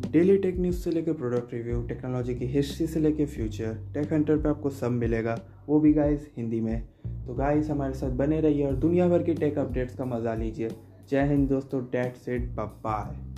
Daily take news से लेकर product review, technology की हिस्ट्री से लेकर फ्यूचर, टेक हंटर पे आपको सब मिलेगा। वो भी गाइस हिंदी में। तो गाइस हमारे साथ बने रहिए और दुनिया भर की टेक अपडेट्स का मज़ा लीजिए। जय हिंद दोस्तों डेट सेट बाय